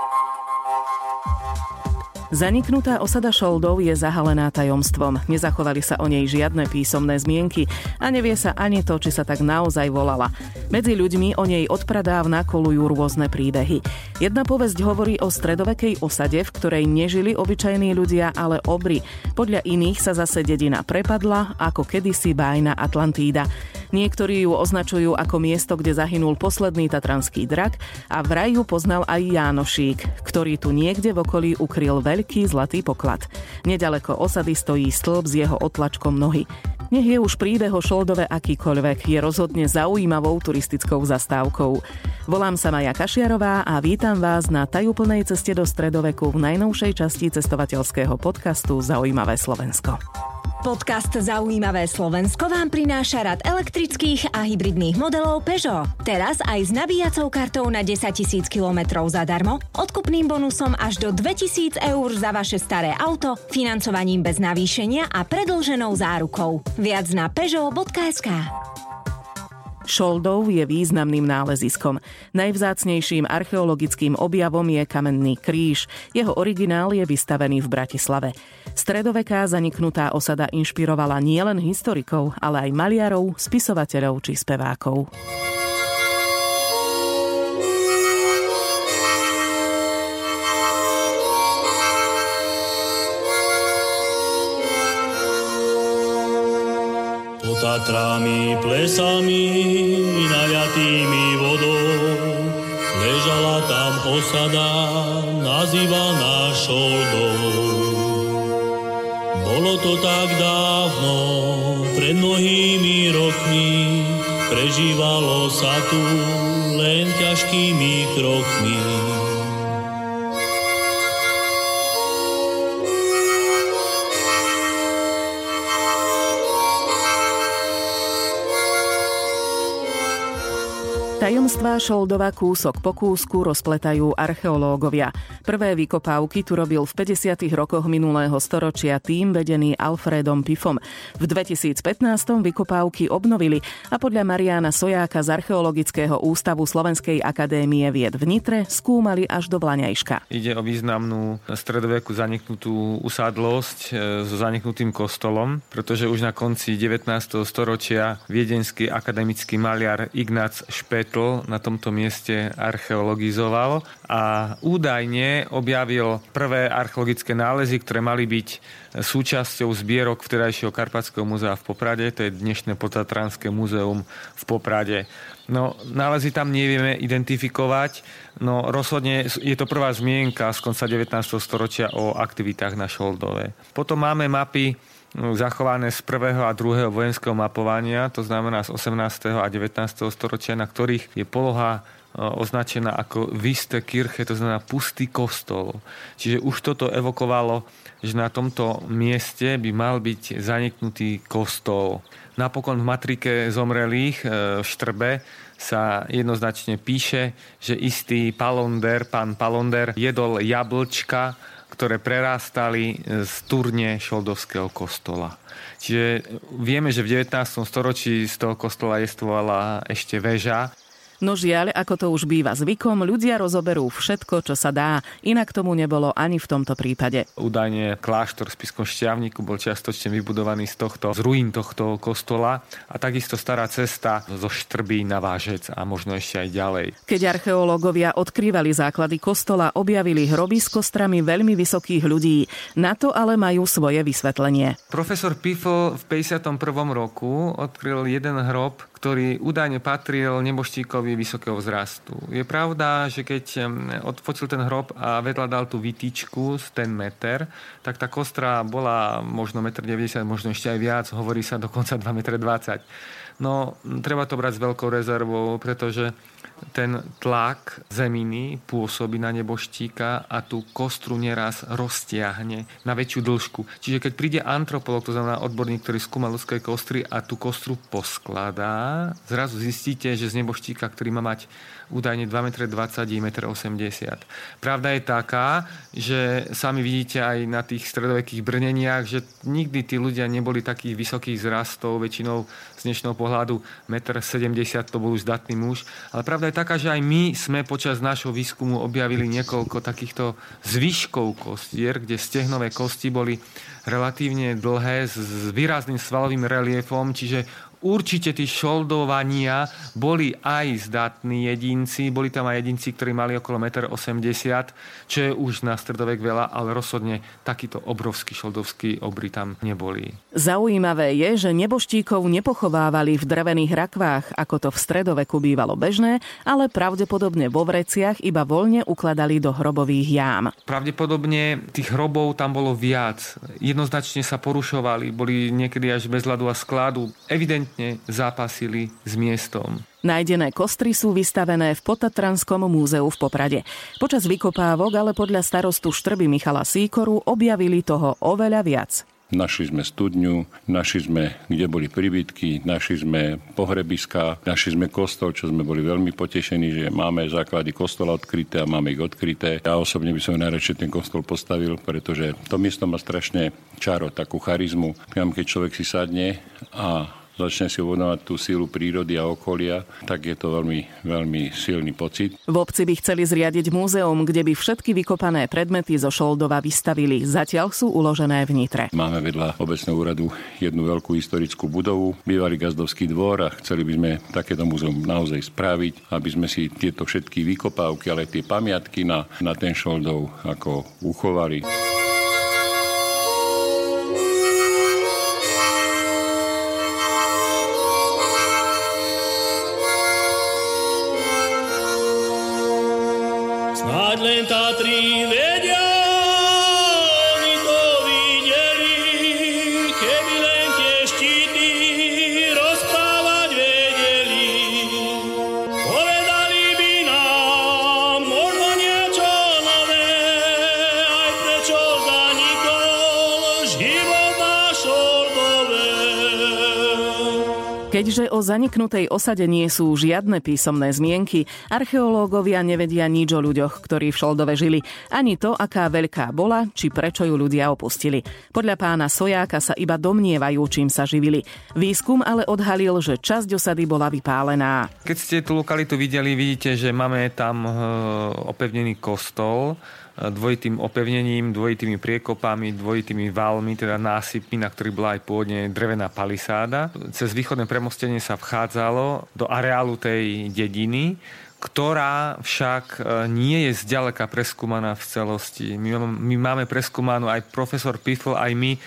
Thank you. Zaniknutá osada Šoldov je zahalená tajomstvom. Nezachovali sa o nej žiadne písomné zmienky a nevie sa ani to, či sa tak naozaj volala. Medzi ľuďmi o nej odpradávna kolujú rôzne príbehy. Jedna povesť hovorí o stredovekej osade, v ktorej nežili obyčajní ľudia, ale obry. Podľa iných sa zase dedina prepadla, ako kedysi bájna Atlantída. Niektorí ju označujú ako miesto, kde zahynul posledný tatranský drak a vraj ju poznal aj Jánošík, ktorý tu niekde v okolí ukryl veľký zlatý poklad. Nedaleko osady stojí stĺp s jeho otlačkom nohy. Nech je už príbeh o Šoldove akýkoľvek, je rozhodne zaujímavou turistickou zastávkou. Volám sa Maja Kašiarová a vítam vás na tajúplnej ceste do stredoveku v najnovšej časti cestovateľského podcastu Zaujímavé Slovensko. Podcast Zaujímavé Slovensko vám prináša rad elektrických a hybridných modelov Peugeot. Teraz aj s nabíjacou kartou na 10 000 km zadarmo, odkupným bonusom až do 2000 eur za vaše staré auto, financovaním bez navýšenia a predlženou zárukou. Viac na peugeot.sk. Šoldov je významným náleziskom. Najvzácnejším archeologickým objavom je kamenný kríž. Jeho originál je vystavený v Bratislave. Stredoveká zaniknutá osada inšpirovala nielen historikov, ale aj maliarov, spisovateľov či spevákov. Tatrami, plesami, najatými vodou. Ležala tam osada, nazývaná Šoldou. Bolo to tak dávno, pred mnohými rokmi, prežívalo sa tu len ťažkými krokmi. Tajomstvá Šoldova kúsok po kúsku rozpletajú archeológovia. Prvé vykopávky tu robil v 50. rokoch minulého storočia tým vedený Alfredom Pifom. V 2015. vykopávky obnovili a podľa Mariana Sojáka z Archeologického ústavu Slovenskej akadémie vied v Nitre skúmali až do Vlaňajška. Ide o významnú stredoveku zaniknutú usadlosť e, so zaniknutým kostolom, pretože už na konci 19. storočia viedenský akademický maliar Ignác Špet Petl na tomto mieste archeologizoval a údajne objavil prvé archeologické nálezy, ktoré mali byť súčasťou zbierok vtedajšieho Karpatského múzea v Poprade, to je dnešné Potatranské múzeum v Poprade. No, nálezy tam nevieme identifikovať, no rozhodne je to prvá zmienka z konca 19. storočia o aktivitách na Šoldove. Potom máme mapy zachované z prvého a druhého vojenského mapovania, to znamená z 18. a 19. storočia, na ktorých je poloha e, označená ako Viste Kirche, to znamená pustý kostol. Čiže už toto evokovalo, že na tomto mieste by mal byť zaniknutý kostol. Napokon v matrike zomrelých e, v Štrbe sa jednoznačne píše, že istý Palonder, pán Palonder, jedol jablčka ktoré prerástali z turne Šoldovského kostola. Čiže vieme, že v 19. storočí z toho kostola jestvovala ešte väža, No žiaľ, ako to už býva zvykom, ľudia rozoberú všetko, čo sa dá. Inak tomu nebolo ani v tomto prípade. Údajne kláštor v Spiskom šťavníku bol čiastočne vybudovaný z, tohto, z ruín tohto kostola a takisto stará cesta zo Štrbí na Vážec a možno ešte aj ďalej. Keď archeológovia odkrývali základy kostola, objavili hroby s kostrami veľmi vysokých ľudí. Na to ale majú svoje vysvetlenie. Profesor Pifl v 51. roku odkryl jeden hrob, ktorý údajne patril neboštíkovi vysokého vzrastu. Je pravda, že keď odfotil ten hrob a vedľa dal tú vytičku z ten meter, tak tá kostra bola možno 1,90 m, možno ešte aj viac, hovorí sa dokonca 2,20 m. No, treba to brať s veľkou rezervou, pretože ten tlak zeminy pôsobí na neboštíka a tú kostru neraz roztiahne na väčšiu dĺžku. Čiže keď príde antropolog, to znamená odborník, ktorý skúma ľudské kostry a tú kostru poskladá, zrazu zistíte, že z neboštíka, ktorý má mať údajne 2,20 m, 1,80 m. Pravda je taká, že sami vidíte aj na tých stredovekých brneniach, že nikdy tí ľudia neboli takých vysokých zrastov, väčšinou z dnešného pohľadu 1,70 m to bol už zdatný muž. Ale pravda je taká, že aj my sme počas nášho výskumu objavili niekoľko takýchto zvyškov kostier, kde stehnové kosti boli relatívne dlhé s výrazným svalovým reliefom, čiže určite tí šoldovania boli aj zdatní jedinci, boli tam aj jedinci, ktorí mali okolo 1,80 m, čo je už na stredovek veľa, ale rozhodne takýto obrovský šoldovský obry tam neboli. Zaujímavé je, že neboštíkov nepochovávali v drevených rakvách, ako to v stredoveku bývalo bežné, ale pravdepodobne vo vreciach iba voľne ukladali do hrobových jám. Pravdepodobne tých hrobov tam bolo viac. Jednoznačne sa porušovali, boli niekedy až bez ľadu a skladu. Evidentne evidentne zápasili s miestom. Nájdené kostry sú vystavené v Potatranskom múzeu v Poprade. Počas vykopávok ale podľa starostu Štrby Michala Síkoru objavili toho oveľa viac. Našli sme studňu, našli sme, kde boli príbytky, našli sme pohrebiska, našli sme kostol, čo sme boli veľmi potešení, že máme základy kostola odkryté a máme ich odkryté. Ja osobne by som najradšej ten kostol postavil, pretože to miesto má strašne čaro, takú charizmu. Keď človek si sadne a začne si uvedomovať tú sílu prírody a okolia, tak je to veľmi, veľmi silný pocit. V obci by chceli zriadiť múzeum, kde by všetky vykopané predmety zo Šoldova vystavili. Zatiaľ sú uložené v Nitre. Máme vedľa obecného úradu jednu veľkú historickú budovu, bývalý gazdovský dvor a chceli by sme takéto múzeum naozaj spraviť, aby sme si tieto všetky vykopávky, ale tie pamiatky na, na ten Šoldov ako uchovali. Keďže o zaniknutej osade nie sú žiadne písomné zmienky, archeológovia nevedia nič o ľuďoch, ktorí v Šoldove žili, ani to, aká veľká bola, či prečo ju ľudia opustili. Podľa pána Sojáka sa iba domnievajú, čím sa živili. Výskum ale odhalil, že časť osady bola vypálená. Keď ste tú lokalitu videli, vidíte, že máme tam e, opevnený kostol, dvojitým opevnením, dvojitými priekopami, dvojitými valmi, teda násypmi, na ktorých bola aj pôvodne drevená palisáda. Cez východné premostenie sa vchádzalo do areálu tej dediny, ktorá však e, nie je zďaleka preskúmaná v celosti. My, my máme preskúmanú aj profesor Pifl, aj my e,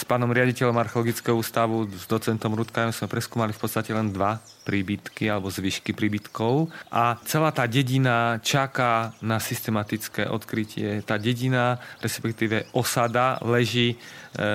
s pánom riaditeľom archeologického ústavu, s docentom Rudkajom sme preskúmali v podstate len dva príbytky alebo zvyšky príbytkov a celá tá dedina čaká na systematické odkrytie. Tá dedina, respektíve osada, leží e,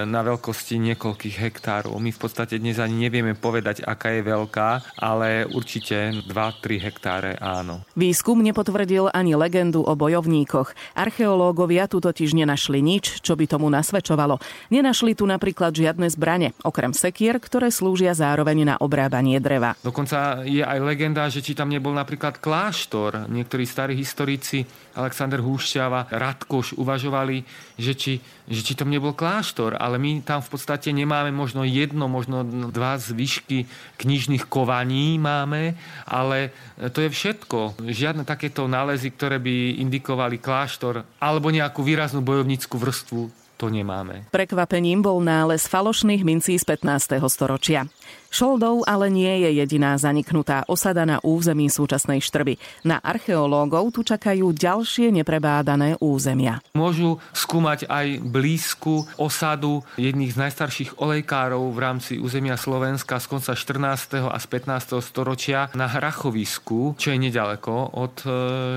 na veľkosti niekoľkých hektárov. My v podstate dnes ani nevieme povedať, aká je veľká, ale určite 2-3 hektáre áno. Výskum nepotvrdil ani legendu o bojovníkoch. Archeológovia tu totiž nenašli nič, čo by tomu nasvedčovalo. Nenašli tu napríklad žiadne zbrane, okrem sekier, ktoré slúžia zároveň na obrábanie dreva. Dokonca je aj legenda, že či tam nebol napríklad kláštor. Niektorí starí historici, Alexander Húšťava, Radkoš uvažovali, že či, že či tam nebol kláštor, ale my tam v podstate nemáme možno jedno, možno dva zvyšky knižných kovaní máme, ale to je všetko. Žiadne takéto nálezy, ktoré by indikovali kláštor alebo nejakú výraznú bojovníckú vrstvu to nemáme. Prekvapením bol nález falošných mincí z 15. storočia. Šoldov ale nie je jediná zaniknutá osada na území súčasnej Štrby. Na archeológov tu čakajú ďalšie neprebádané územia. Môžu skúmať aj blízku osadu jedných z najstarších olejkárov v rámci územia Slovenska z konca 14. a z 15. storočia na Hrachovisku, čo je nedaleko od e,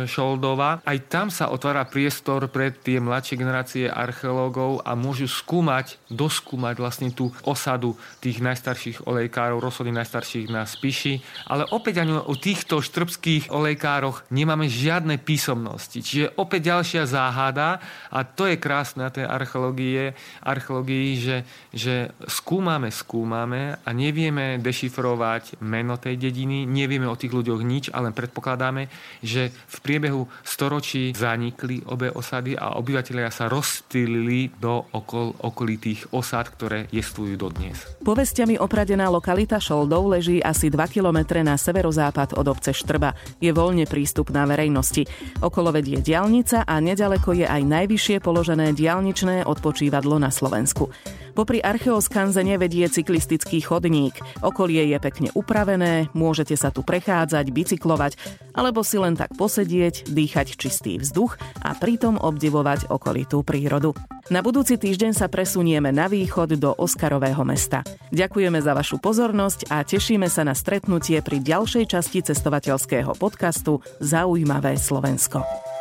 Šoldova. Aj tam sa otvára priestor pre tie mladšie generácie archeológov olejkárov a môžu skúmať, doskúmať vlastne tú osadu tých najstarších olejkárov, rozsody najstarších na Spiši. Ale opäť ani o týchto štrbských olejkároch nemáme žiadne písomnosti. Čiže opäť ďalšia záhada a to je krásne na tej archeológie, archeológii, že, že skúmame, skúmame a nevieme dešifrovať meno tej dediny, nevieme o tých ľuďoch nič, ale predpokladáme, že v priebehu storočí zanikli obe osady a obyvateľia sa rozstýlili do okol, okolitých osad, ktoré jestvujú dodnes. Povestiami opradená lokalita Šoldov leží asi 2 km na severozápad od obce Štrba. Je voľne prístupná verejnosti. Okolo vedie diálnica a nedaleko je aj najvyššie položené diálničné odpočívadlo na Slovensku. Popri archeoskanzene vedie cyklistický chodník. Okolie je pekne upravené, môžete sa tu prechádzať, bicyklovať, alebo si len tak posedieť, dýchať čistý vzduch a pritom obdivovať okolitú prírodu. Na budúci týždeň sa presunieme na východ do Oskarového mesta. Ďakujeme za vašu pozornosť a tešíme sa na stretnutie pri ďalšej časti cestovateľského podcastu Zaujímavé Slovensko.